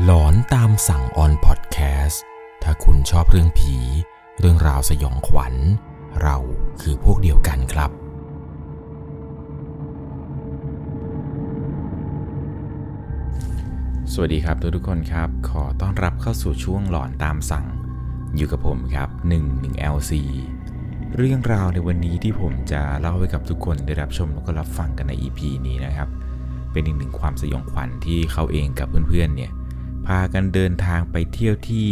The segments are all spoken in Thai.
หลอนตามสั่งออนพอดแคสต์ถ้าคุณชอบเรื่องผี เรื่องราวสยองขวัญ เราคือพวกเดียวกันครับ สวัสดีครับทุกทุกคนครับ ขอต้อนรับเข้าสู่ช่วงหลอนตามสั่ง อยู่กับผมครับ 11 LC เรื่องราวในวันนี้ที่ผมจะเล่าให้กับทุกคนได้รับชมแล้วก็รับฟังกันใน EP นี้นะครับ เป็นอีกหนึ่งความสยองขวัญที่เขาเองกับเพื่อนๆเนี่ย พากันเดินทางไปเที่ยวที่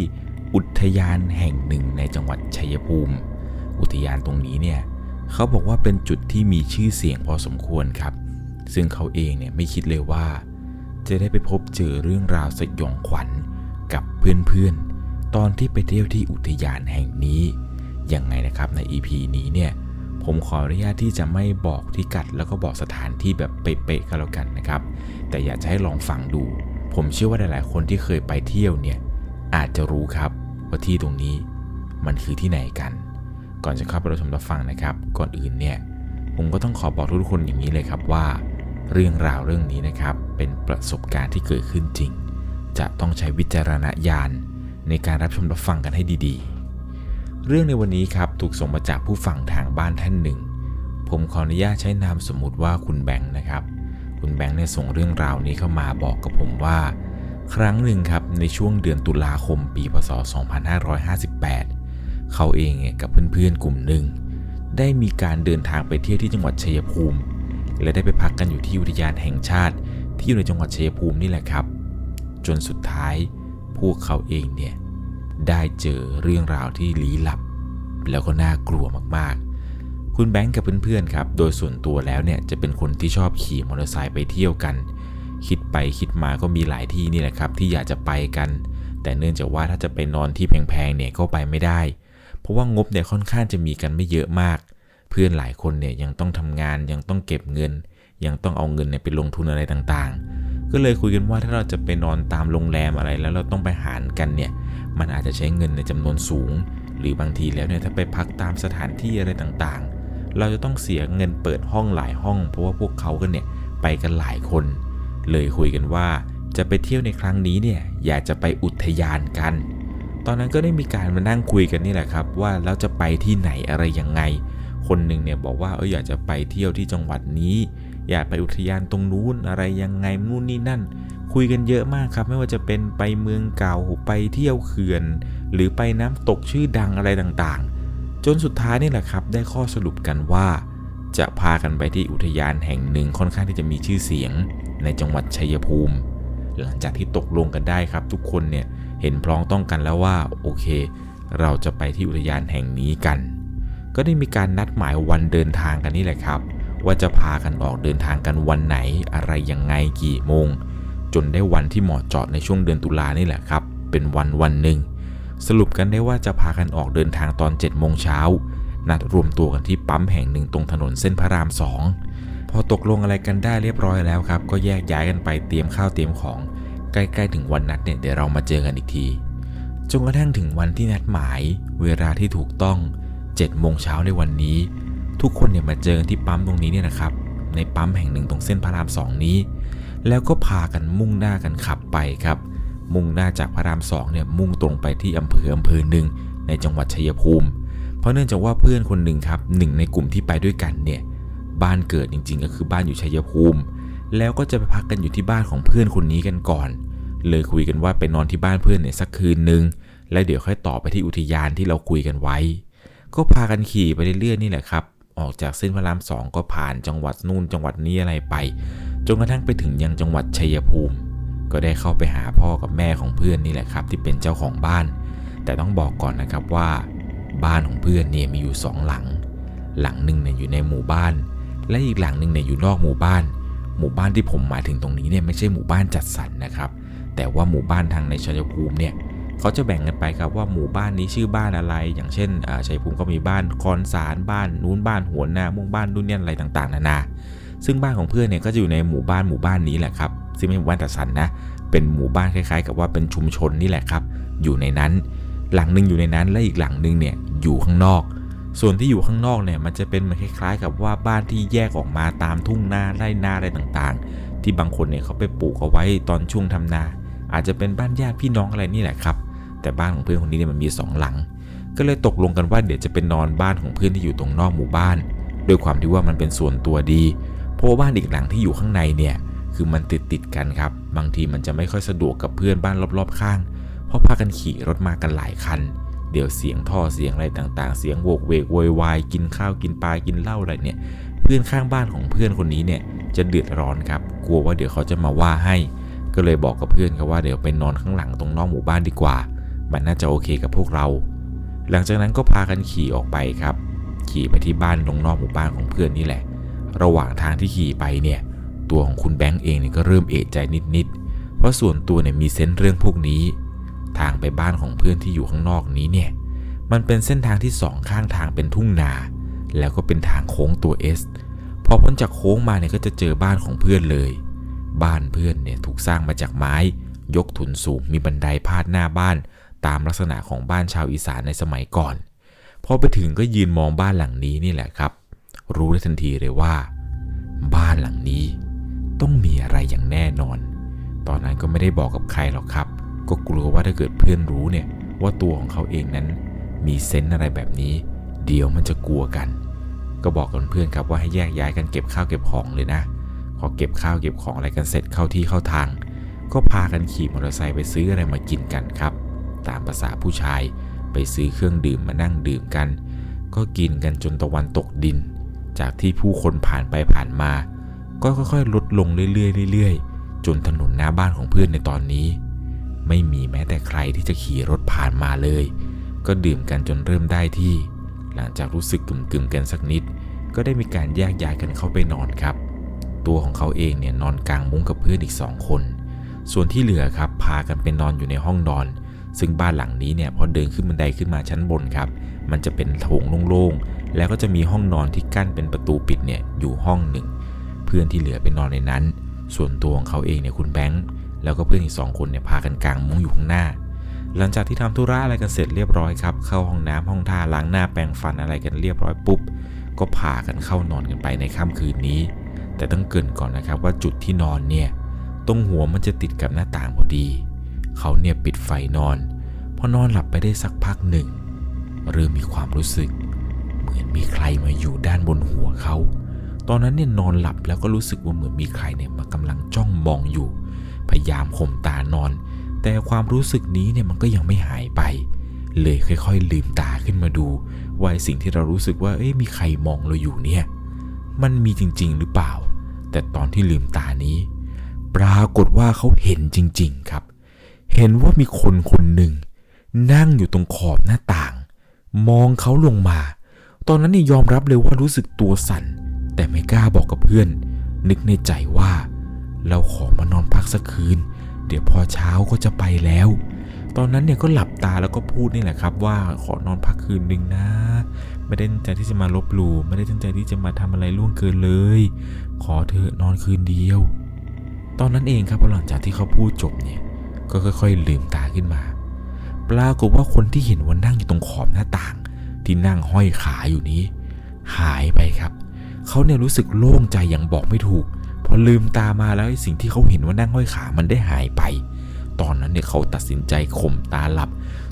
อุทยานแห่งหนึ่งในจังหวัดชัยภูมิ อุทยานตรงนี้เนี่ยเขาบอกว่าเป็นจุดที่มีชื่อเสียงพอสมควรครับ ซึ่งเขาเองเนี่ยไม่คิดเลยว่า จะได้ไปพบเจอเรื่องราวสยองขวัญกับเพื่อนๆ ตอนที่ไปเที่ยวที่อุทยานแห่งนี้ยังไงนะครับใน EP นี้เนี่ยผมขออนุญาตที่จะไม่บอกที่กัดแล้วก็บอกสถานที่แบบเป๊ะๆก็แล้วกันนะครับ แต่อยากจะให้ลองฟังดู ผมเชื่อว่าหลายๆ คนที่เคยไปเที่ยวเนี่ยอาจจะรู้ครับว่าที่ตรงนี้มันคือที่ไหนกัน ก่อนจะเข้าไปรับชมรับฟังนะครับ ก่อนอื่นเนี่ยผมก็ต้องขอบอกทุกคนอย่างนี้เลยครับว่า เรื่องราวเรื่องนี้นะครับเป็นประสบการณ์ที่เกิดขึ้นจริง จะต้องใช้วิจารณญาณในการรับชมรับฟังกันให้ดีๆ เรื่องในวันนี้ครับถูกส่งมาจากผู้ฟังทางบ้านท่านหนึ่ง ผมขออนุญาตใช้นามสมมุติว่าคุณแบงค์นะครับ คุณแบงค์เนี่ยส่งเรื่องราวนี้เข้ามาบอกกับผมว่า ครั้งหนึ่งครับในช่วงเดือนตุลาคมปีพศ 2558 เขาเองเนี่ยกับเพื่อนๆกลุ่มหนึ่งได้มีการเดินทางไปเที่ยวที่จังหวัดชัยภูมิ และได้ไปพักกันอยู่ที่อุทยานแห่งชาติ ที่อยู่ในจังหวัดชัยภูมินี่แหละครับ จนสุดท้ายพวกเขาเองเนี่ยได้เจอเรื่องราวที่ลี้ลับ แล้วก็น่ากลัวมากๆ คุณแบงค์กับเพื่อนๆครับ โดยส่วนตัวแล้วเนี่ยจะเป็นคนที่ชอบขี่มอเตอร์ไซค์ไปเที่ยวกัน คิดไปคิดมาก็มีหลายที่นี่แหละครับ ที่อยากจะไปกัน แต่เนื่องจากว่าถ้าจะไปนอนที่แพงๆเนี่ยก็ไปไม่ได้ เพราะว่างบเนี่ยค่อนข้างจะมีกันไม่เยอะมาก เพื่อนหลายคนเนี่ยยังต้องทำงานยังต้องเก็บเงิน ยังต้องเอาเงินเนี่ยไปลงทุนอะไรต่างๆ ก็เลยคุยกันว่าถ้าเราจะไปนอนตามโรงแรมอะไรแล้วเราต้องไปหารกันเนี่ยมันอาจจะใช้เงินในจำนวนสูง หรือบางทีแล้วเนี่ยถ้าไปพักตามสถานที่อะไรต่างๆ เราจะต้องเสียเงินเปิดห้องหลายห้อง เพราะว่าพวกเขากันเนี่ยไปกันหลายคน เลยคุยกันว่าจะไปเที่ยวในครั้งนี้เนี่ยอยากจะไปอุทยานกัน ตอนนั้นก็ได้มีการมานั่งคุยกันนี่แหละครับ ว่าเราจะไปที่ไหนอะไรยังไง คนหนึ่งเนี่ยบอกว่าเอออยากจะไปเที่ยวที่จังหวัดนี้ อยากไปอุทยานตรงนู้นอะไรยังไงนู่นนี่นั่น คุยกันเยอะมากครับ ไม่ว่าจะเป็นไปเมืองเก่าไปเที่ยวเขื่อน หรือไปน้ำตกชื่อดังอะไรต่างๆ จนสุดท้ายนี่แหละครับ ได้ข้อสรุปกันว่า จะพากันไปที่อุทยานแห่งหนึ่งค่อนข้างที่จะมีชื่อเสียงในจังหวัดชัยภูมิ หลังจากที่ตกลงกันได้ครับ ทุกคนเนี่ยเห็นพร้อมต้องกันแล้วว่าโอเค เราจะไปที่อุทยานแห่งนี้กัน ก็ได้มีการนัดหมายวันเดินทางกันนี่แหละครับ ว่าจะพากันออกเดินทางกันวันไหนอะไรยังไงกี่โมง จนได้วันที่เหมาะเจาะในช่วงเดือนตุลานี่แหละครับ เป็นวันวันหนึ่ง สรุปกันได้ว่าจะพากันออกเดินทางตอน7จ็ดโมงเช้านัดรวมตัวกันที่ปั๊มแห่งหนึ่งตรงถนนเส้นพระรามสองพอตกลงอะไรกันได้เรียบร้อยแล้วครับ ก็แยกย้ายกันไปเตรียมข้าวเตรียมของ ใกล้ๆถึงวันนัดเนี่ยเดี๋ยวเรามาเจอกันอีกทีจนกระทั่งถึงวันที่นัดหมาย เวลาที่ถูกต้อง7โมงเช้าในวันนี้ ทุกคนเนี่ยมาเจอกันที่ปั๊มตรงนี้เนี่ยนะครับ ในปั๊มแห่งหนึ่งตรงเส้นพระรามสองนี้ แล้วก็พากันมุ่งหน้ากันขับไปครับ มุ่งหน้าจากพระรามสองเนี่ยมุ่งตรงไปที่อำเภออำเภอหนึ่งในจังหวัดชัยภูมิ เพราะเนื่องจากว่าเพื่อนคนหนึ่งครับหนึ่งในกลุ่มที่ไปด้วยกันเนี่ยบ้านเกิดจริง ๆ ก็คือบ้านอยู่ชัยภูมิ แล้วก็จะไปพักกันอยู่ที่บ้านของเพื่อนคนนี้กันก่อน เลยคุยกันว่าไปนอนที่บ้านเพื่อนเนี่ยสักคืนหนึ่งแล้วเดี๋ยวค่อยต่อไปที่อุทยานที่เราคุยกันไว้ ก็พากันขี่ไปเรื่อยๆนี่แหละครับ ออกจากเส้นพระรามสองก็ผ่านจังหวัดนู่นจังหวัดนี้อะไรไป จนกระทั่งไปถึงยังจังหวัดชัยภูมิ ก็ได้เข้าไปหาพ่อกับแม่ของเพื่อนนี่แหละครับ ที่เป็นเจ้าของบ้าน แต่ต้องบอกก่อนนะครับว่า บ้านของเพื่อนเนี่ยมีอยู่สองหลัง หลังหนึ่งเนี่ยอยู่ในหมู่บ้าน และอีกหลังหนึ่งเนี่ยอยู่นอกหมู่บ้าน หมู่บ้านที่ผมหมายถึงตรงนี้เนี่ยไม่ใช่หมู่บ้านจัดสรรนะครับ แต่ว่าหมู่บ้านทางในชัยภูมิเนี่ยเขาจะแบ่งกันไปครับว่าหมู่บ้านนี้ชื่อบ้านอะไร อย่างเช่นชัยภูมิก็มีบ้านคอนสารบ้านนู้นบ้านหัวนามุ่งบ้านนู่นนี่อะไรต่างๆ นานา ซึ่งบ้านของเพื่อนเนี่ยก็จะอยู่ในหมู่บ้านหมู่บ้านนี้แหละครับ ซึ่งไม่ใช่หมู่บ้านจัดสรรนะ เป็นหมู่บ้านคล้ายๆ กับว่าเป็นชุมชนนี่แหละครับ อยู่ในนั้น หลังหนึ่งอยู่ในนั้นและอีกหลังหนึ่งเนี่ยอยู่ข้างนอก ส่วนที่อยู่ข้างนอกเนี่ยมันจะเป็นเหมือนคล้าย ๆ กับว่าบ้านที่แยกออกมาตามทุ่งนาไร่นาอะไรต่างๆ ที่บางคนเนี่ยเขาไปปลูกเอาไว้ตอนช่วงทำนา อาจจะเป็นบ้านญาติพี่น้องอะไรนี่แหละครับ แต่บ้านของเพื่อนคนนี้เนี่ยมันมีสองหลัง ก็เลยตกลงกันว่าเดี๋ยวจะเป็นนอนบ้านของเพื่อนที่อยู่ตรงนอกหมู่บ้านด้วยความที่ว่ามันเป็นส่วนตัวดี เพราะว่าบ้านอีกหลังที่อยู่ข้างในเนี่ย คือมันติดติดกันครับ บางทีมันจะไม่ค่อยสะดวกกับเพื่อนบ้านรอบๆ ข้าง เพราะพากันขี่รถมากันหลายคัน เดี๋ยวเสียงท่อเสียงอะไรต่างๆ เสียงโวกเวกโวยวายกินข้าวกินปลากินเหล้าอะไรเนี่ย เพื่อนข้างบ้านของเพื่อนคนนี้เนี่ยจะเดือดร้อนครับ กลัวว่าเดี๋ยวเขาจะมาว่าให้ ก็เลยบอกกับเพื่อนเขาว่าเดี๋ยวไปนอนข้างหลังตรงนอกหมู่บ้านดีกว่า มันน่าจะโอเคกับพวกเรา หลังจากนั้นก็พากันขี่ออกไปครับ ขี่ไปที่บ้านตรงนอกหมู่บ้านของเพื่อนนี่แหละ ระหว่างทางที่ขี่ไปเนี่ย ตัวของคุณแบงค์เองเนี่ยก็เริ่มเอะใจนิดๆ เพราะส่วนตัวเนี่ยมีเซนส์เรื่องพวกนี้ ทางไปบ้านของเพื่อนที่อยู่ข้างนอกนี้เนี่ย มันเป็นเส้นทางที่สองข้างทางเป็นทุ่งนา แล้วก็เป็นทางโค้งตัว S พอพ้นจากโค้งมาเนี่ยก็จะเจอบ้านของเพื่อนเลย บ้านเพื่อนเนี่ยถูกสร้างมาจากไม้ ยกถุนสูงมีบันไดพาดหน้าบ้าน ตามลักษณะของบ้านชาวอีสานในสมัยก่อนพอไปถึงก็ยืนมองบ้านหลังนี้นี่แหละครับ รู้ได้ทันทีเลยว่า บ้านหลังนี้ ต้องมีอะไรอย่างแน่นอน ตอนนั้นก็ไม่ได้บอกกับใครหรอกครับ ก็กลัวว่าถ้าเกิดเพื่อนรู้เนี่ยว่าตัวของเขาเองนั้น มีเซนส์อะไรแบบนี้ เดี๋ยวมันจะกลัวกัน ก็บอกกับเพื่อนครับว่าให้แยกย้ายกันเก็บข้าวเก็บของเลยนะพอเก็บข้าวเก็บของอะไรกันเสร็จเข้าที่เข้าทาง ก็พากันขี่มอเตอร์ไซค์ไปซื้ออะไรมากินกันครับ ตามภาษาผู้ชายไปซื้อเครื่องดื่มมานั่งดื่มกัน ก็กินกันจนตะวันตกดิน จากที่ผู้คนผ่านไปผ่านมา ก็ค่อยๆ ลดลงเรื่อยๆเรื่อยๆ จนถนนหน้าบ้านของเพื่อนในตอนนี้ ไม่มีแม้แต่ใครที่จะขี่รถผ่านมาเลย ก็ดื่มกันจนเริ่มได้ที่ หลังจากรู้สึกกึ่มๆกันสักนิด ก็ได้มีการแยกย้ายกันเข้าไปนอนครับ ตัวของเขาเองเนี่ยนอนกลางมุ้งกับเพื่อนอีกสองคน ส่วนที่เหลือครับพากันไปนอนอยู่ในห้องนอน ซึ่งบ้านหลังนี้เนี่ยพอเดินขึ้นบันไดขึ้นมาชั้นบนครับ มันจะเป็นโถงโล่งๆแล้วก็จะมีห้องนอนที่กั้นเป็นประตูปิดเนี่ยอยู่ห้องหนึ่ง เพื่อนที่เหลือไปนอนในนั้น ส่วนตัวของเขาเองเนี่ยคุณแบงค์แล้วก็เพื่อนอีกสองคนเนี่ยพากันกางมุ้งอยู่ข้างหน้า หลังจากที่ทำธุระอะไรกันเสร็จเรียบร้อยครับ เข้าห้องน้ำห้องท่าล้างหน้าแปรงฟันอะไรกันเรียบร้อยปุ๊บ ก็พากันเข้านอนกันไปในค่ำคืนนี้ แต่ต้องเกินก่อนนะครับว่าจุดที่นอนเนี่ย ตรงหัวมันจะติดกับหน้าต่างพอดี เขาเนี่ยปิดไฟนอน พอนอนหลับไปได้สักพักหนึ่ง เริ่มมีความรู้สึก เหมือนมีใครมาอยู่ด้านบนหัวเขา ตอนนั้นเนี่ยนอนหลับแล้วก็รู้สึกว่าเหมือนมีใครเนี่ยมากำลังจ้องมองอยู่ พยายามข่มตานอน แต่ความรู้สึกนี้เนี่ยมันก็ยังไม่หายไป เลยค่อยๆ ลืมตาขึ้นมาดูว่าสิ่งที่เรารู้สึกว่าเอ๊ะมีใครมองเราอยู่เนี่ย มันมีจริงๆหรือเปล่า แต่ตอนที่ลืมตานี้ ปรากฏว่าเขาเห็นจริง ๆครับ เห็นว่ามีคนคนหนึ่งนั่งอยู่ตรงขอบหน้าต่าง มองเขาลงมา ตอนนั้นนี่ยอมรับเลยว่ารู้สึกตัวสั่น แต่ไม่กล้าบอกกับเพื่อน นึกในใจว่า เราขอมานอนพักสักคืน เดี๋ยวพอเช้าก็จะไปแล้ว ตอนนั้นเนี่ยก็หลับตาแล้วก็พูดนี่แหละครับ ว่าขอนอนพักคืนหนึ่งนะ ไม่ได้ตั้งใจที่จะมาลบหลู่ไม่ได้ตั้งใจที่จะมาทำอะไรล่วงเกินเลย ขอเธอนอนคืนเดียว ตอนนั้นเองครับพอหลังจากที่เขาพูดจบเนี่ย ก็ค่อย ๆ ลืมตาขึ้นมา ปรากฏว่าคนที่เห็นว่านั่งอยู่ตรงขอบหน้าต่าง ที่นั่งห้อยขาอยู่นี้ หายไปครับ เขาเนี่ยรู้สึกโล่งใจอย่างบอกไม่ถูก พอลืมตามาแล้วสิ่งที่เขาเห็นว่านั่งห้อยขามันได้หายไป ตอนนั้นเนี่ยเขาตัดสินใจข่มตาหลับ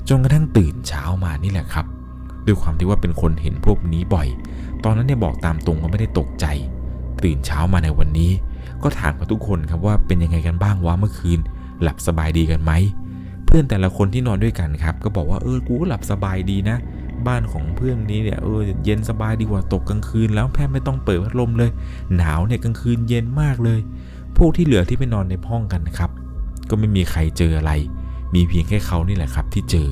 จนกระทั่งตื่นเช้ามานี่แหละครับ ด้วยความที่ว่าเป็นคนเห็นพวกนี้บ่อย ตอนนั้นเนี่ยบอกตามตรงว่าไม่ได้ตกใจ ตื่นเช้ามาในวันนี้ ก็ถามกับทุกคนครับว่าเป็นยังไงกันบ้างวะเมื่อคืน หลับสบายดีกันไหม เพื่อนแต่ละคนที่นอนด้วยกันครับ ก็บอกว่าเออกูหลับสบายดีนะ บ้านของเพื่อนนี้เนี่ยเออเย็นสบายดีกว่าตกกลางคืนแล้วแพทย์ไม่ต้องเปิดพัดลมเลย หนาวเนี่ยกลางคืนเย็นมากเลย พวกที่เหลือที่ไปนอนในห้องกันนะครับ ก็ไม่มีใครเจออะไร มีเพียงแค่เขานี่แหละครับ ที่เจอ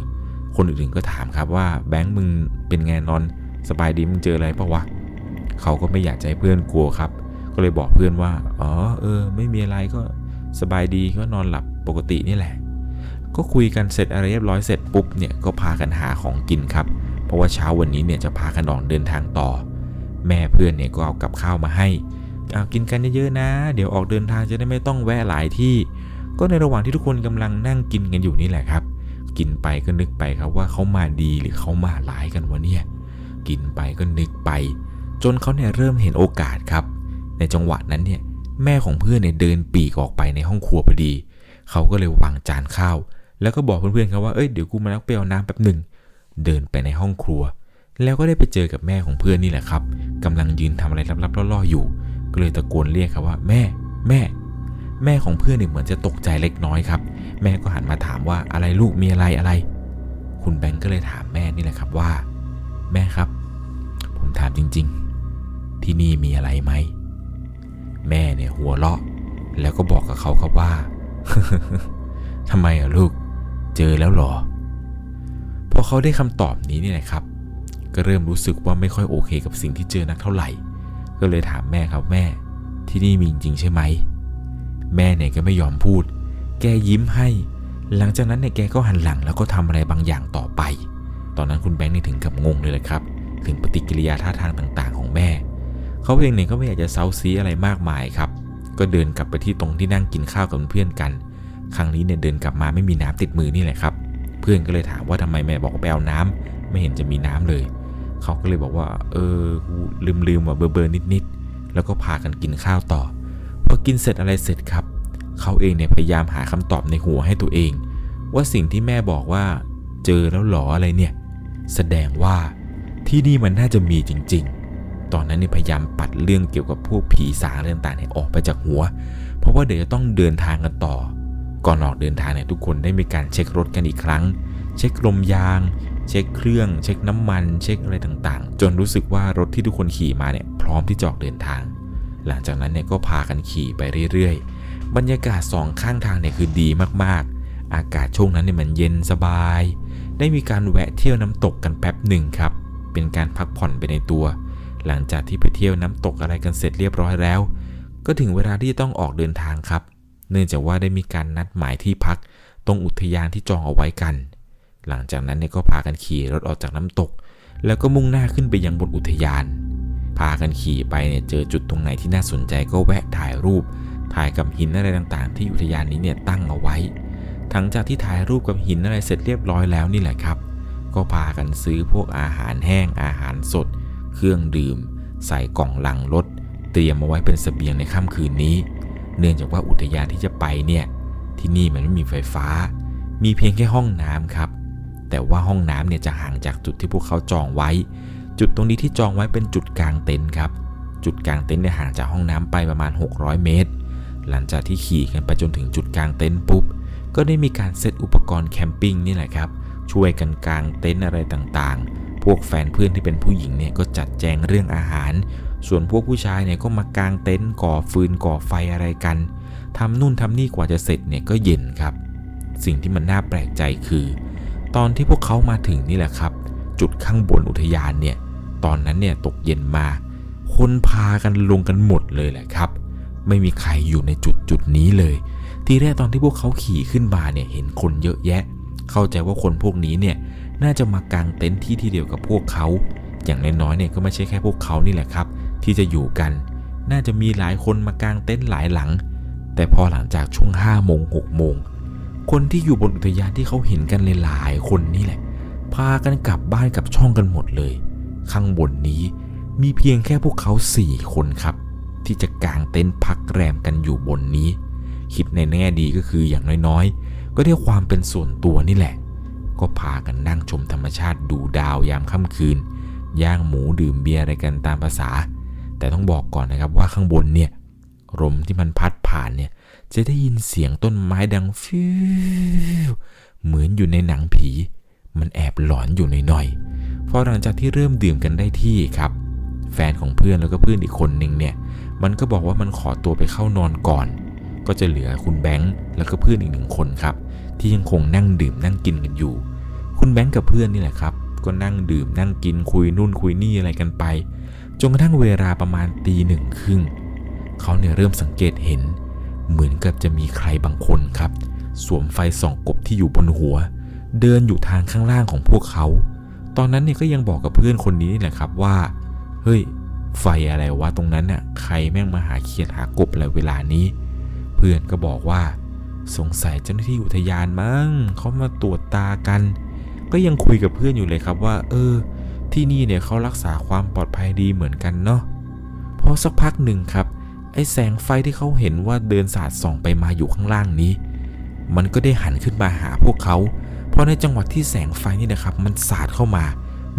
คนอื่นๆก็ถามครับว่าแบงค์มึงเป็นไงนอน สบายดีมึงเจออะไรปะวะเขาก็ไม่อยากใจเพื่อนกลัวครับ ก็เลยบอกเพื่อนว่าอ๋อเออ ไม่มีอะไรก็สบายดีก็นอนหลับปกตินี่แหละก็คุยกันเสร็จอะไรเรียบร้อยเสร็จปุ๊บเนี่ยก็พากันหาของกินครับ เพราะว่าเช้าวันนี้เนี่ยจะพากันออกเดินทางต่อ แม่เพื่อนเนี่ยก็เอากับข้าวมาให้เอากินกันเยอะๆนะ เดี๋ยวออกเดินทางจะได้ไม่ต้องแวะหลายที่ ก็ในระหว่างที่ทุกคนกำลังนั่งกินกันอยู่นี่แหละครับ กินไปก็นึกไปครับว่าเขามาดีหรือเขามาร้ายกันวะเนี่ย กินไปก็นึกไป จนเขาเนี่ยเริ่มเห็นโอกาสครับ ในจังหวะนั้นเนี่ยแม่ของเพื่อนเนี่ยเดินปีกออกไปในห้องครัวพอดี เขาก็เลยวางจานข้าว แล้วก็บอกเพื่อนๆเขาว่า เอ้ยเดี๋ยวกูมาแล้วไปเอาน้ำแป๊บหนึ่ง เดินไปในห้องครัว แล้วก็ได้ไปเจอกับแม่ของเพื่อนนี่แหละครับกำลังยืนทำอะไรลับๆล่อๆอยู่ ก็เลยตะโกนเรียกครับว่า แม่ แม่ แม่ของเพื่อนเนี่ยเหมือนจะตกใจเล็กน้อยครับ แม่ก็หันมาถามว่าอะไรลูกมีอะไรอะไร คุณแบงก์ก็เลยถามแม่นี่แหละครับว่า แม่ครับ ผมถามจริง ๆ ที่นี่มีอะไรไหม แม่เนี่ยหัวเราะ แล้วก็บอกกับเขาครับว่าทำไมอะลูก เจอแล้วหรอ อเขาได้คำตอบนี้นี่แหละครับ ก็เริ่มรู้สึกว่าไม่ค่อยโอเคกับสิ่งที่เจอนักเท่าไหร่ ก็เลยถามแม่ครับแม่ ที่นี่มีจริงใช่ไหม แม่เนี่ยก็ไม่ยอมพูด แกยิ้มให้ หลังจากนั้นเนี่ยแกก็หันหลังแล้วก็ทำอะไรบางอย่างต่อไป ตอนนั้นคุณแบงค์นี่ถึงกับงงเลยแหละครับ ถึงปฏิกิริยาท่าทางต่างๆ ของแม่ เขาเองเนี่ยก็ไม่อยากจะเซาซีอะไรมากมายครับ ก็เดินกลับไปที่ตรงที่นั่งกินข้าวกับเพื่อนกัน ครั้งนี้เนี่ยเดินกลับมาไม่มีน้ำติดมือนี่แหละครับ พื่อนก็เลยถามว่าทำไมแม่บอกว่าไปเอาน้ำไม่เห็นจะมีน้ำเลย เขาก็เลยบอกว่า เออลืมลืมว่าเบอร์เบอร์นิดๆแล้วก็พากันกินข้าวต่อพอกินเสร็จอะไรเสร็จครับ เขาเองเนี่ยพยายามหาคำตอบในหัวให้ตัวเอง ว่าสิ่งที่แม่บอกว่า เจอแล้วหรออะไรเนี่ย แสดงว่าที่นี่มันน่าจะมีจริง ๆ ตอนนั้นเนี่ยพยายามปัดเรื่องเกี่ยวกับพวกผีสางเรื่องต่างๆเนี่ยออกไปจากหัว เพราะว่าเดี๋ยวจะต้องเดินทางกันต่อ ก่อนออกเดินทางเนี่ยทุกคนได้มีการเช็ครถกันอีกครั้ง เช็คลมยาง เช็คเครื่อง เช็คน้ำมัน เช็คอะไรต่างๆ จนรู้สึกว่ารถที่ทุกคนขี่มาเนี่ยพร้อมที่จะออกเดินทาง หลังจากนั้นเนี่ยก็พากันขี่ไปเรื่อยๆ บรรยากาศสองข้างทางเนี่ยคือดีมากๆ อากาศช่วงนั้นเนี่ยมันเย็นสบาย ได้มีการแวะเที่ยวน้ำตกกันแป๊บหนึ่งครับ เป็นการพักผ่อนไปในตัว หลังจากที่ไปเที่ยวน้ำตกอะไรกันเสร็จเรียบร้อยแล้ว ก็ถึงเวลาที่จะต้องออกเดินทางครับ นื่องจากว่าได้มีการนัดหมายที่พักตรงอุทยานที่จองเอาไว้กัน หลังจากนั้นเนี่ยก็พากันขี่รถออกจากน้ำตก แล้วก็มุ่งหน้าขึ้นไปยังบนอุทยาน พากันขี่ไปเนี่ยเจอจุดตรงไหนที่น่าสนใจก็แวะถ่ายรูป ถ่ายกับหินอะไรต่างๆ ที่อุทยานนี้เนี่ยตั้งเอาไว้ ทั้งจากที่ถ่ายรูปกับหินอะไรเสร็จเรียบร้อยแล้วนี่แหละครับ ก็พากันซื้อพวกอาหารแห้ง อาหารสด เครื่องดื่ม ใส่กล่องลังรถ เตรียมมาไว้เป็นสเสบียงในค่ำคืนนี้ เนื่องจากว่าอุทยานที่จะไปเนี่ยที่นี่มันไม่มีไฟฟ้า มีเพียงแค่ห้องน้ำครับ แต่ว่าห้องน้ำเนี่ยจะห่างจากจุดที่พวกเขาจองไว้ จุดตรงนี้ที่จองไว้เป็นจุดกลางเต็นท์ครับ จุดกลางเต็นท์เนี่ยห่างจากห้องน้ำไปประมาณ 600 เมตร หลังจากที่ขี่กันไปจนถึงจุดกลางเต็นท์ปุ๊บ ก็ได้มีการเซตอุปกรณ์แคมปิ้งนี่แหละครับ ช่วยกันกางเต็นท์อะไรต่าง วกแฟนเพื่อนที่เป็นผู้หญิงเนี่ยก็จัดแจงเรื่องอาหาร ส่วนพวกผู้ชายเนี่ยก็มากางเต็นท์ก่อฟืนก่อไฟอะไรกันทำนู่นทำนี่กว่าจะเสร็จเนี่ยก็เย็นครับ สิ่งที่มันน่าแปลกใจคือ ตอนที่พวกเขามาถึงนี่แหละครับ จุดข้างบนอุทยานเนี่ย ตอนนั้นเนี่ยตกเย็นมา คนพากันลงกันหมดเลยแหละครับ ไม่มีใครอยู่ในจุดจุดนี้เลย ทีแรกตอนที่พวกเขาขี่ขึ้นมาเนี่ยเห็นคนเยอะแยะ เข้าใจว่าคนพวกนี้เนี่ย น่าจะมากางเต็นท์ที่ที่เดียวกับพวกเขา อย่างน้อยๆเนี่ยก็ไม่ใช่แค่พวกเขานี่แหละครับ ที่จะอยู่กัน น่าจะมีหลายคนมากางเต็นท์หลายหลัง แต่พอหลังจากช่วง5โมง6โมงคนที่อยู่บนอุทยานที่เขาเห็นกันหลายๆคนนี่แหละ พากันกลับบ้านกับช่องกันหมดเลย ข้างบนนี้มีเพียงแค่พวกเขาสี่คนครับ ที่จะกางเต็นท์พักแรมกันอยู่บนนี้ คิดในแง่ดีก็คืออย่างน้อยๆ ก็ได้ความเป็นส่วนตัวนี่แหละ ก็พากันนั่งชมธรรมชาติดูดาวยามค่ำคืน ย่างหมูดื่มเบียร์อะไรกันตามภาษา แต่ต้องบอกก่อนนะครับว่าข้างบนเนี่ยลมที่มันพัดผ่านเนี่ยจะได้ยินเสียงต้นไม้ดังฟิวเหมือนอยู่ในหนังผี มันแอบหลอนอยู่หน่อยๆพอหลังจากที่เริ่มดื่มกันได้ที่ครับ แฟนของเพื่อนแล้วก็เพื่อนอีกคนหนึ่งเนี่ย มันก็บอกว่ามันขอตัวไปเข้านอนก่อน ก็จะเหลือคุณแบงค์แล้วก็เพื่อนอีกหนึ่งคนครับ ที่ยังคงนั่งดื่มนั่งกินกันอยู่ คุณแบงค์กับเพื่อนนี่แหละครับ ก็นั่งดื่มนั่งกินคุยนู่นคุยนี่อะไรกันไป จนกระทั่งเวลาประมาณตีหนึ่งครึ่งเขาเนี่ยเริ่มสังเกตเห็น เหมือนกับจะมีใครบางคนครับ สวมไฟส่องกบที่อยู่บนหัว เดินอยู่ทางข้างล่างของพวกเขา ตอนนั้นเนี่ยก็ยังบอกกับเพื่อนคนนี้นี่แหละครับว่า เฮ้ย ไฟอะไรวะตรงนั้นน่ะ ใครแม่งมาหาเขียดหากบอะไรเวลานี้ เพื่อนก็บอกว่า สงสัยเจ้าหน้าที่อุทยานมั้งเขามาตรวจตากัน ก็ยังคุยกับเพื่อนอยู่เลยครับว่า เออ ที่นี่เนี่ยเขารักษาความปลอดภัยดีเหมือนกันเนาะพอสักพักหนึ่งครับ ไอ้แสงไฟที่เขาเห็นว่าเดินสาดส่องไปมาอยู่ข้างล่างนี้ มันก็ได้หันขึ้นมาหาพวกเขา เพราะในจังหวะที่แสงไฟนี่นะครับ มันสาดเข้ามา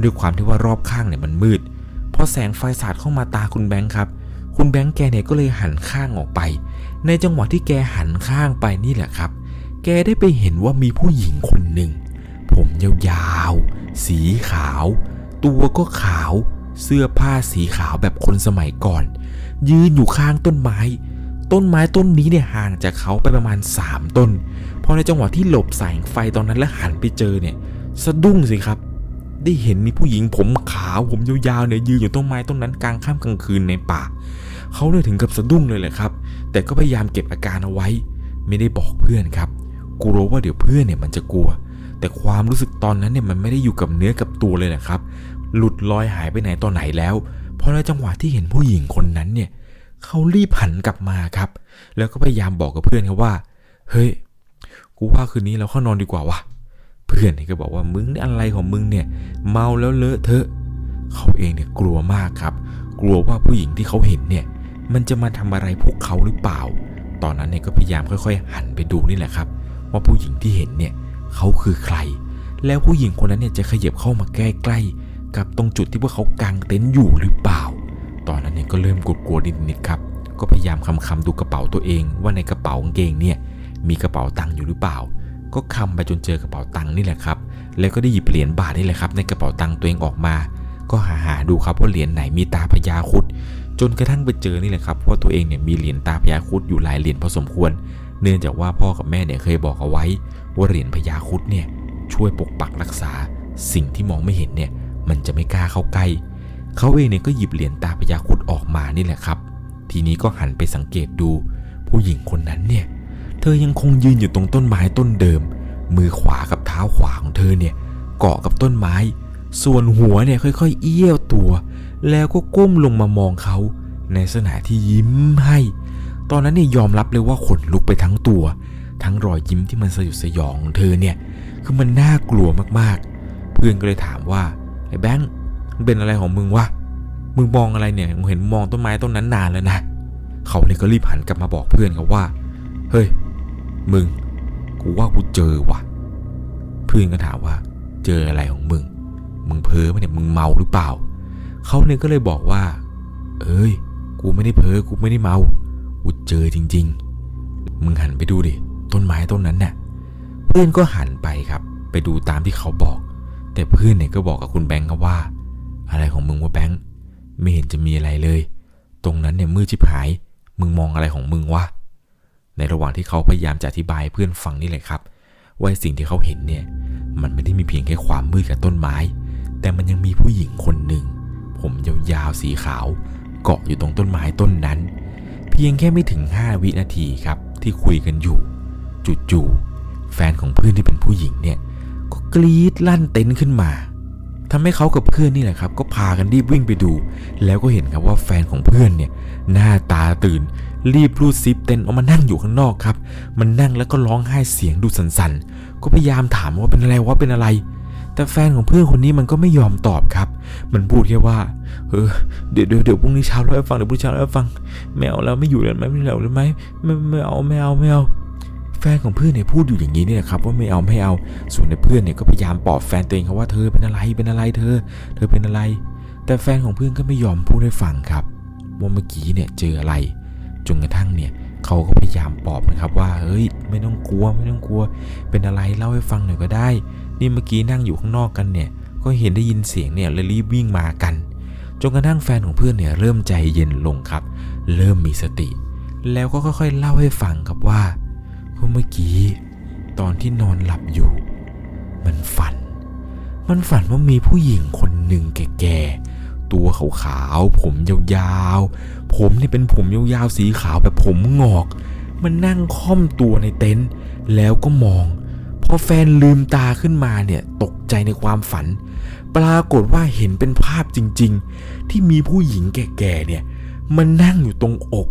ด้วยความที่ว่ารอบข้างเนี่ยมันมืดพอแสงไฟสาดเข้ามาตาคุณแบงค์ครับ คุณแบงค์แกเนี่ยก็เลยหันข้างออกไป ในจังหวะที่แกหันข้างไปนี่แหละครับ แกได้ไปเห็นว่ามีผู้หญิงคนหนึ่ง ผมยาวๆ สีขาว ตัวก็ขาว เสื้อผ้าสีขาวแบบคนสมัยก่อน ยืนอยู่ข้างต้นไม้ ต้นไม้ต้นนี้เนี่ยห่างจากเขาไปประมาณ 3 ต้น พอในจังหวะที่หลบแสงไฟตอนนั้นแล้วหันไปเจอเนี่ย สะดุ้งสิครับ ได้เห็นมีผู้หญิงผมขาวผมยาวๆเนี่ยยืนอยู่ต้นไม้ต้นนั้นกลางค่ำกลางคืนในป่า เขาเลยถึงกับสะดุ้งเลยแหละครับ แต่ก็พยายามเก็บอาการเอาไว้ ไม่ได้บอกเพื่อนครับกลัวว่าเดี๋ยวเพื่อนเนี่ยมันจะกลัว แต่ความรู้สึกตอนนั้นเนี่ยมันไม่ได้อยู่กับเนื้อกับตัวเลยนะครับ หลุดลอยหายไปไหนตอนไหนแล้ว เพราะในจังหวะที่เห็นผู้หญิงคนนั้นเนี่ยเขารีบหันกลับมาครับ แล้วก็พยายามบอกกับเพื่อนครับว่า เฮ้ย กูว่าคืนนี้เราเข้านอนดีกว่าวะเพื่อนนี่ก็บอกว่ามึงอะไรของมึงเนี่ย เมาแล้วเลอะเทอะ เขาเองเนี่ยกลัวมากครับ กลัวว่าผู้หญิงที่เขาเห็นเนี่ย มันจะมาทำอะไรพวกเขาหรือเปล่า ตอนนั้นเนี่ยก็พยายามค่อย ๆ หันไปดูนี่แหละครับ ว่าผู้หญิงที่เห็นเนี่ยเขาคือใคร แล้วผู้หญิงคนนั้นเนี่ยจะขยับเข้ามาใกล้ๆกับตรงจุดที่พวกเขากางเต็นท์อยู่หรือเปล่า ตอนนั้นเนี่ยก็เริ่มกลัวๆนิดๆครับก็พยายามคำๆดูกระเป๋าตัวเอง ว่าในกระเป๋ากางเกงเนี่ยมีกระเป๋าตังค์อยู่หรือเปล่า ก็คำไปจนเจอกระเป๋าตังค์นี่แหละครับ แล้วก็ได้หยิบเหรียญบาทนี่แหละครับในกระเป๋าตังค์ตัวเองออกมา ก็หาหาดูครับว่าเหรียญไหนมีตาพญาครุด จนกระทั่งไปเจอนี่แหละครับว่าตัวเองเนี่ยมีเหรียญตาพญาครุดอยู่หลายเหรียญพอสมควร เนื่องจากว่าพ่อกับแม่เนี่ยเคยบอกเอาไว้ ว่าเหรียญพญาครุดเนี่ยช่วยปกปักรักษา สิ่งที่มองไม่เห็นเนี่ยมันจะไม่กล้าเข้าใกล้ เขาเองเนี่ยก็หยิบเหรียญตาพญาครุดออกมานี่แหละครับ ทีนี้ก็หันไปสังเกตดู ผู้หญิงคนนั้นเนี่ยเธอยังคงยืนอยู่ตรงต้นไม้ต้นเดิม มือขวากับเท้าขวาของเธอเนี่ยเกาะกับต้นไม้ ส่วนหัวเนี่ยค่อย ๆ เอี้ยวตัว แล้วก็ก้มลงมามองเขา ในลักษณะที่ยิ้มให้ ตอนนั้นเนี่ยยอมรับเลยว่าขนลุกไปทั้งตัว ทั้งรอยยิ้มที่มันสยดสยองของเธอเนี่ย คือมันน่ากลัวมากๆ เพื่อนก็เลยถามว่าไอ้แบงค์เป็นอะไรของมึงวะมึงมองอะไรเนี่ยมึงเห็นมองต้นไม้ต้นนั้นนานแล้วนะเขาเลยก็รีบหันกลับมาบอกเพื่อนเขาว่า เฮ้ย มึง กูว่ากูเจอว่ะ เพื่อนก็ถามว่า เจออะไรของมึง มึงเพ้อไหมเนี่ย มึงเมาหรือเปล่า เขาเนี่ยก็เลยบอกว่า เอ้ย กูไม่ได้เพ้อกูไม่ได้เมากูเจอจริง ๆ มึงหันไปดูดิ ต้นไม้ต้นนั้นน่ะ เพื่อนก็หันไปครับ ไปดูตามที่เขาบอก แต่เพื่อนเนี่ยก็บอกกับคุณแบงค์ครับว่า อะไรของมึงว่าแบงค์ ไม่เห็นจะมีอะไรเลย ตรงนั้นเนี่ยมืดชิบหาย มึงมองอะไรของมึงวะ ในระหว่างที่เขาพยายามจะอธิบายเพื่อนฟังนี่แหละครับ ว่าสิ่งที่เขาเห็นเนี่ย มันไม่ได้มีเพียงแค่ความมืดกับต้นไม้ แต่มันยังมีผู้หญิงคนหนึ่ง ผมยาวๆสีขาว เกาะอยู่ตรงต้นไม้ต้นนั้น เพียงแค่ไม่ถึง 5 วินาทีครับที่คุยกันอยู่จู่ๆแฟนของเพื่อนที่เป็นผู้หญิงเนี่ยก็กรีดลั่นเต็นท์ขึ้นมาทำให้เขากับเพื่อนนี่แหละครับ ก็พากันรีบวิ่งไปดู แล้วก็เห็นครับว่าแฟนของเพื่อนเนี่ยหน้าตาตื่น รีบรูดซิปเต็นท์ออกมานั่งอยู่ข้างนอกครับ มันนั่งแล้วก็ร้องไห้เสียงดูสันๆก็พยายามถามว่าเป็นอะไรวะเป็นอะไร แต่แฟนของเพื่อนคนนี้มันก็ไม่ยอมตอบครับ มันพูดแค่ว่า เออ เดี๋ยวเดี๋ยวเดี๋ยวพรุ่งนี้เช้าเราให้ฟัง เดี๋ยวพรุ่งนี้เช้าเราให้ฟัง ไม่เอาแล้วไม่อยู่แล้วไหมไม่เอาแล้วไหมไม่ไม่เอาไม่เอาไม่เอา แฟนของเพื่อนเนี่ยพูดอยู่อย่างนี้เนี่ยครับว่าไม่เอาไม่เอา ส่วนในเพื่อนเนี่ยก็พยายามปลอบแฟนตัวเองครับว่าเธอเป็นอะไรเป็นอะไรเธอ เธอเป็นอะไร แต่แฟนของเพื่อนก็ไม่ยอมพูดให้ฟังครับว่าเมื่อกี้เนี่ยเจออะไร จนกระทั่งเนี่ยเขาก็พยายามปลอบนะครับว่าเฮ้ยไม่ต้องกลัวไม่ต้องกลัว เป็นอะไรเล่าให้ฟังหน่อยก็ได้ นี่เมื่อกี้นั่งอยู่ข้างนอกกันเนี่ย ก็เห็นได้ยินเสียงเนี่ยเลยรีบวิ่งมากัน จนกระทั่งแฟนของเพื่อนเนี่ยเริ่มใจเย็นลงครับ เริ่มมีสติ แล้วก็ค่อยๆเล่าให้ฟังครับว่าเมื่อกี้ตอนที่นอนหลับอยู่ มันฝัน มันฝันว่ามีผู้หญิงคนหนึ่งแก่ๆ ตัวขาวๆ ผมยาวๆ ผมนี่เป็นผมยาวๆ สีขาวแบบผมงอก มันนั่งค่อมตัวในเต็นท์แล้วก็มอง พอแฟนลืมตาขึ้นมาเนี่ยตกใจในความฝัน ปรากฏว่าเห็นเป็นภาพจริง ๆ ที่มีผู้หญิงแก่ๆเนี่ยมันนั่งอยู่ตรงอก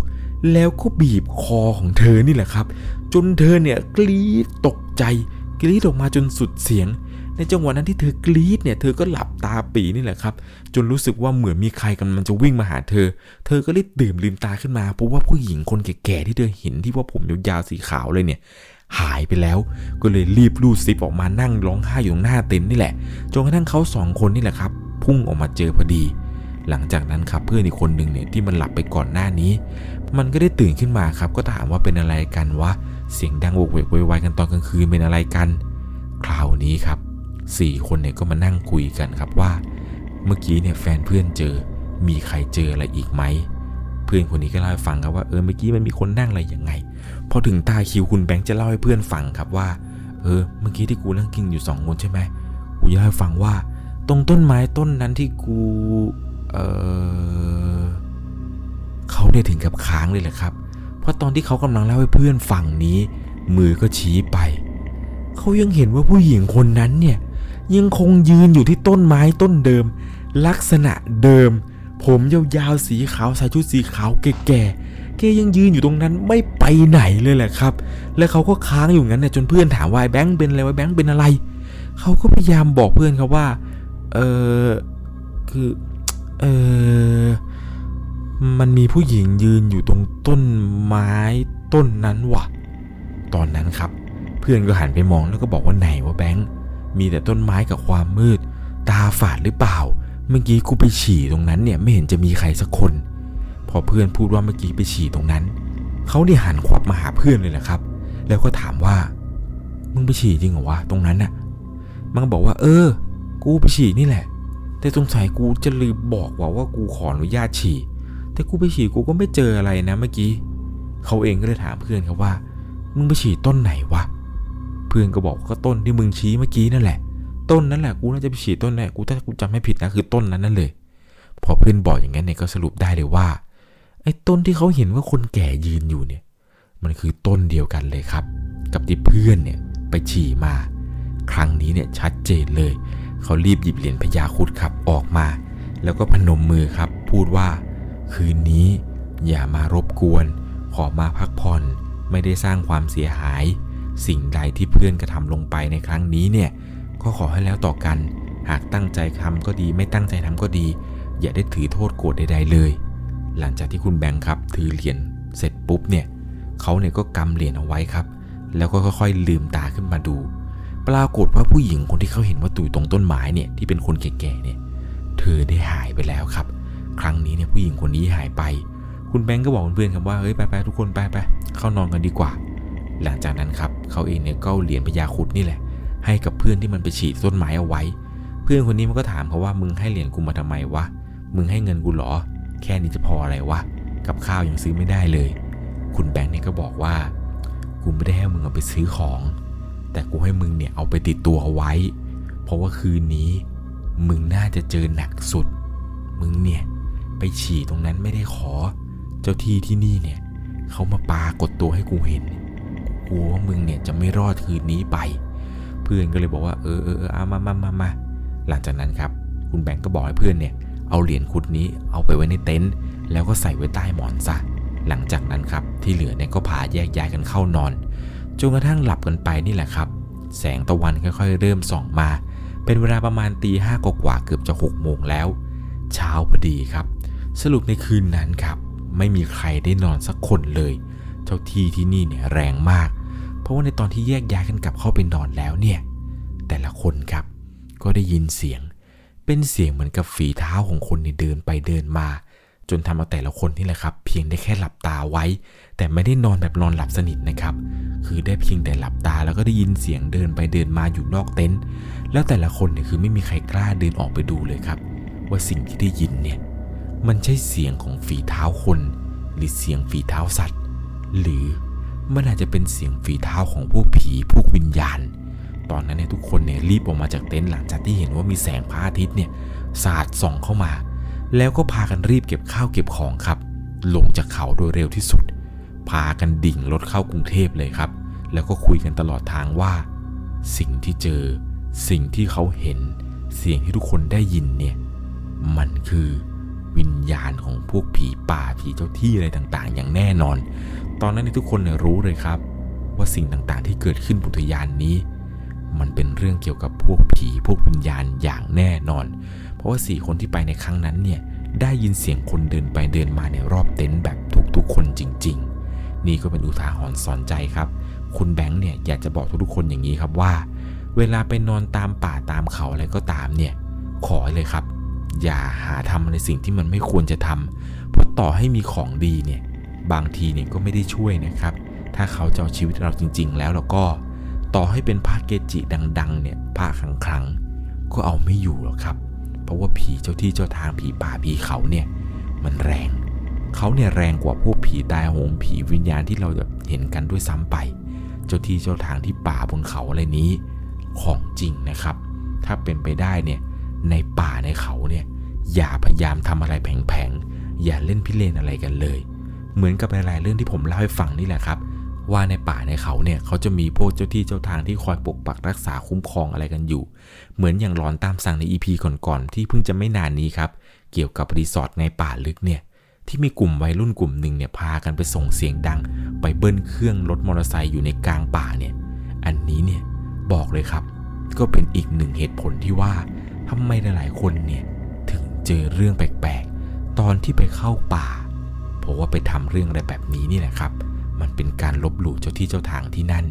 แล้วก็บีบคอของเธอนี่แหละครับ จนเธอเนี่ยกรี๊ดตกใจ กรี๊ดออกมาจนสุดเสียง ในจังหวะนั้นที่เธอกรี๊ดเนี่ยเธอก็หลับตาปีนี่แหละครับ จนรู้สึกว่าเหมือนมีใครกำลังจะวิ่งมาหาเธอ เธอก็รีบตื่นลืมตาขึ้นมาเพราะว่าผู้หญิงคนแก่ๆที่เธอเห็นที่ว่าผมยาวๆสีขาวเลยเนี่ย หายไปแล้ว ก็เลยรีบรูดซิปออกมานั่งร้องไห้อยู่หน้าเต็นท์นี่แหละจนกระทั่งเขาสองคนนี่แหละครับ พุ่งออกมาเจอพอดี หลังจากนั้นครับเพื่อนอีกคนหนึ่งเนี่ยที่มันหลับไปก่อนหน้านี้ มันก็ได้ตื่นขึ้นมาครับ ก็ถามว่าเป็นอะไรกันวะเสียงดังโวกเวกวายกันตอนกลางคืนเป็นอะไรกัน คราวนี้ครับสี่คนเนี่ยก็มานั่งคุยกันครับว่า เมื่อกี้เนี่ยแฟนเพื่อนเจอ มีใครเจออะไรอีกไหม เพื่อนคนนี้ก็เล่าให้ฟังครับว่าเออเมื่อกี้มันมีคนนั่งอะไรยังไง พอถึงตาคิวคุณแบงค์จะเล่าให้เพื่อนฟังครับว่า เออ เมื่อกี้ที่กูนั่งกินอยู่สองคนใช่ไหมกูจะเล่าให้ฟังว่า ตรงต้นไม้ต้นนั้นที่กูเออเขาเนี่ยถึงกับค้างเลยแหละครับ เพราะตอนที่เขากำลังเล่าให้เพื่อนฟังนี้ มือก็ชี้ไป เขายังเห็นว่าผู้หญิงคนนั้นเนี่ยยังคงยืนอยู่ที่ต้นไม้ต้นเดิม ลักษณะเดิม ผมยาวๆสีขาวใส่ชุดสีขาวแก่ๆ แกยังยืนอยู่ตรงนั้นไม่ไปไหนเลยแหละครับ แล้วเขาก็ค้างอยู่งั้นเนี่ยจนเพื่อนถามว่าแบงค์เป็นอะไรวะแบงค์เป็นอะไร เขาก็พยายามบอกเพื่อนครับว่า เออคือเออมันมีผู้หญิงยืนอยู่ตรงต้นไม้ต้นนั้นว่ะตอนนั้นครับ เพื่อนก็หันไปมองแล้วก็บอกว่าไหนวะแบงค์มีแต่ต้นไม้กับความมืด ตาฝาดหรือเปล่า เมื่อกี้กูไปฉี่ตรงนั้นเนี่ยไม่เห็นจะมีใครสักคน พอเพื่อนพูดว่าเมื่อกี้ไปฉี่ตรงนั้น เขาเนี่ยหันขวับมาหาเพื่อนเลยแหละครับ แล้วก็ถามว่า มึงไปฉี่จริงเหรอวะตรงนั้นน่ะ มันบอกว่า เออ กูไปฉี่นี่แหละ แต่สงสัยกูจะลืมบอกว่าว่ากูขออนุญาตฉี่ แต่กูไปฉี่กูก็ไม่เจออะไรนะเมื่อกี้ เขาเองก็เลยถามเพื่อนครับว่า มึงไปฉี่ต้นไหนวะ เพื่อนก็บอกว่าก็ต้นที่มึงชี้เมื่อกี้นั่นแหละ ต้นนั้นแหละ กูน่าจะไปฉีดต้นนั้นกูถ้ากูจำไม่ผิดนะคือต้นนั้นนั่นเลย พอเพื่อนบอกอย่างนั้นเนี่ยก็สรุปได้เลยว่า ไอ้ต้นที่เขาเห็นว่าคนแก่ยืนอยู่เนี่ย มันคือต้นเดียวกันเลยครับ กับที่เพื่อนเนี่ยไปฉี่มา ครั้งนี้เนี่ยชัดเจนเลย เขารีบหยิบเหรียญพญาคุดครับออกมา แล้วก็พนมมือครับ พูดว่า คืนนี้อย่ามารบกวน ขอมาพักผ่อนไม่ได้สร้างความเสียหาย สิ่งใดที่เพื่อนกระทำลงไปในครั้งนี้เนี่ย ก็ขอให้แล้วต่อกัน หากตั้งใจทำก็ดีไม่ตั้งใจทำก็ดี อย่าได้ถือโทษโกรธใด ๆ เลย หลังจากที่คุณแบงค์ครับถือเหรียญเสร็จปุ๊บเนี่ยเขาเนี่ยก็กำเหรียญเอาไว้ครับ แล้วก็ค่อยๆลืมตาขึ้นมาดู ปรากฏว่าผู้หญิงคนที่เขาเห็นว่าตุยตรงต้นไม้เนี่ยที่เป็นคนแก่ๆเนี่ยเธอได้หายไปแล้วครับ ครั้งนี้เนี่ยผู้หญิงคนนี้หายไป คุณแบงค์ก็บอกเพื่อนๆครับว่าเฮ้ยไปไปทุกคนไปไปเข้านอนกันดีกว่า หลังจากนั้นครับเขาเองเนี่ยก็เหรียญพญาคุดนี่แหละ ให้กับเพื่อนที่มันไปฉีดต้นไม้เอาไว้ เพื่อนคนนี้มันก็ถามเขาว่ามึงให้เหรียญกูมาทำไมวะมึงให้เงินกูหรอ แค่นี้จะพออะไรวะ กับข้าวยังซื้อไม่ได้เลย คุณแบงค์เนี่ยก็บอกว่า กูไม่ได้ให้มึงเอาไปซื้อของ แต่กูให้มึงเนี่ยเอาไปติดตัวเอาไว้ เพราะว่าคืนนี้ มึงน่าจะเจอหนักสุด มึงเนี่ยไปฉี่ตรงนั้นไม่ได้ขอ เจ้าที่ที่นี่เนี่ยเขามาปากดตัวให้กูเห็นกลัวว่ามึงเนี่ยจะไม่รอดคืนนี้ไป เพื่อนก็เลยบอกว่าเออเออเออเอามามามามาหลังจากนั้นครับ คุณแบงก์ก็บอกให้เพื่อนเนี่ย เอาเหรียญคุดนี้เอาไปไว้ในเต็นท์แล้วก็ใส่ไว้ใต้หมอนซะ หลังจากนั้นครับที่เหลือเนี่ยก็พาแยกย้ายกันเข้านอน จนกระทั่งหลับกันไปนี่แหละครับ แสงตะวันค่อยๆ เริ่มส่องมา เป็นเวลาประมาณตีห้ากว่าเกือบจะหกโมงแล้ว เช้าพอดีครับ สรุปในคืนนั้นครับ ไม่มีใครได้นอนสักคนเลย เจ้าที่ที่นี่เนี่ยแรงมาก เพราะว่าในตอนที่แยกย้ายกันกลับเข้าไปนอนแล้วเนี่ย แต่ละคนครับก็ได้ยินเสียง เป็นเสียงเหมือนกับฝีเท้าของคนที่เดินไปเดินมา จนทำเอาแต่ละคนนี่แหละครับ เพียงได้แค่หลับตาไว้ แต่ไม่ได้นอนแบบนอนหลับสนิทนะครับ คือได้เพียงแต่หลับตาแล้วก็ได้ยินเสียงเดินไปเดินมาอยู่นอกเต็นท์แล้วแต่ละคนเนี่ยคือไม่มีใครกล้าเดินออกไปดูเลยครับ ว่าสิ่งที่ได้ยินเนี่ยมันใช่เสียงของฝีเท้าคน หรือเสียงฝีเท้าสัตว์ หรือมันอาจจะเป็นเสียงฝีเท้าของพวกผีพวกวิญญาณ ตอนนั้นเนี่ยทุกคนเนี่ยรีบออกมาจากเต็นท์หลังจากที่เห็นว่ามีแสงพระอาทิตย์เนี่ยสาดส่องเข้ามา แล้วก็พากันรีบเก็บข้าวเก็บของครับ ลงจากเขาโดยเร็วที่สุด พากันดิ่งรถเข้ากรุงเทพเลยครับ แล้วก็คุยกันตลอดทางว่า สิ่งที่เจอ สิ่งที่เขาเห็น เสียงที่ทุกคนได้ยินเนี่ยมันคือวิญญาณของพวกผีป่าผีเจ้าที่อะไรต่างๆ อย่างแน่นอน ตอนนั้นเนทุกคนเนี่ยรู้เลยครับ ว่าสิ่งต่างๆที่เกิดขึ้นบนอุทยานนี้ มันเป็นเรื่องเกี่ยวกับพวกผีพวกวิญญาณอย่างแน่นอน เพราะว่าสี่คนที่ไปในครั้งนั้นเนี่ยได้ยินเสียงคนเดินไปเดินมาในรอบเต็นท์แบบทุกๆคนจริง ๆ นี่ก็เป็นอุทาหรณ์สอนใจครับ คุณแบงค์เนี่ยอยากจะบอกทุกๆคนอย่างนี้ครับว่า เวลาไปนอนตามป่าตามเขาอะไรก็ตามเนี่ยขอเลยครับ อย่าหาทำในสิ่งที่มันไม่ควรจะทำเพราะต่อให้มีของดีเนี่ยบางทีเนี่ยก็ไม่ได้ช่วยนะครับ ถ้าเขาจะเอาชีวิตเราจริง ๆ แล้วแล้วก็ ต่อให้เป็นพระเกจิดัง ๆ เนี่ยพระครั้งครั้งๆก็เอาไม่อยู่หรอกครับ เพราะว่าผีเจ้าที่เจ้าทางผีป่าผีเขาเนี่ย มันแรง เขาเนี่ยแรงกว่าพวกผีตายโหงผีวิญญาณที่เราแบบเห็นกันด้วยซ้ำไป เจ้าที่เจ้าทางที่ป่าบนเขาอะไรนี้ ของจริงนะครับ ถ้าเป็นไปได้เนี่ย ในป่าในเขาเนี่ย อย่าพยายามทำอะไรแผงๆอย่าเล่นพิเรนอะไรกันเลย เหมือนกับหลายๆเรื่องที่ผมเล่าให้ฟังนี่แหละครับ ว่าในป่าในเขาเนี่ยเขาจะมีพวกเจ้าที่เจ้าทางที่คอยปกปักรักษาคุ้มครองอะไรกันอยู่ เหมือนอย่างหลอนตามสั่งใน EP ก่อนๆที่เพิ่งจะไม่นานนี้ครับ เกี่ยวกับรีสอร์ทในป่าลึกเนี่ยที่มีกลุ่มวัยรุ่นกลุ่มหนึ่งเนี่ยพากันไปส่งเสียงดัง ไปเบิ้ลเครื่องรถมอเตอร์ไซค์อยู่ในกลางป่าเนี่ย อันนี้เนี่ยบอกเลยครับ ก็เป็นอีกหนึ่งเหตุผลที่ว่าทำไมหลายๆคนเนี่ยถึงเจอเรื่องแปลกๆ ตอนที่ไปเข้าป่า เพราะว่าไปทำเรื่องอะไรแบบนี้นี่แหละครับ มันเป็นการลบหลู่เจ้าที่เจ้าทางที่นั่น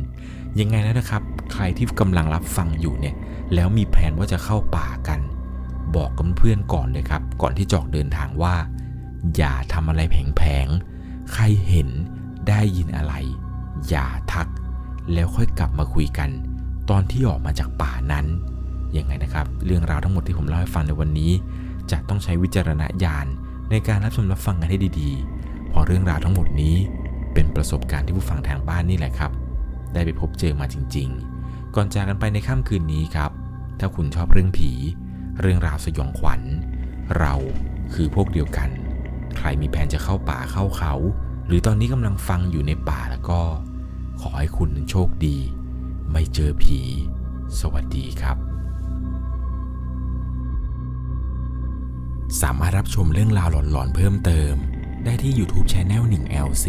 ยังไงแล้วนะครับ ใครที่กำลังรับฟังอยู่เนี่ย แล้วมีแผนว่าจะเข้าป่ากัน บอกกับเพื่อนก่อนเลยครับ ก่อนที่จออกเดินทางว่า อย่าทำอะไรแผงๆ ใครเห็นได้ยินอะไร อย่าทัก แล้วค่อยกลับมาคุยกัน ตอนที่ออกมาจากป่านั้นยังไงนะครับ เรื่องราวทั้งหมดที่ผมเล่าให้ฟังในวันนี้ จะต้องใช้วิจารณญาณในการรับชมรับฟังกันให้ดีๆเพราะเรื่องราวทั้งหมดนี้ เป็นประสบการณ์ที่ผู้ฟังทางบ้านนี่แหละครับ ได้ไปพบเจอมาจริง ๆ ก่อนจากกันไปในค่ำคืนนี้ครับ ถ้าคุณชอบเรื่องผี เรื่องราวสยองขวัญ เราคือพวกเดียวกัน ใครมีแผนจะเข้าป่าเข้าเขา หรือตอนนี้กำลังฟังอยู่ในป่าแล้วก็ ขอให้คุณโชคดี ไม่เจอผี สวัสดีครับ สามารถรับชมเรื่องราวหลอนๆเพิ่มเติม ได้ที่ YouTube Channel 1 LC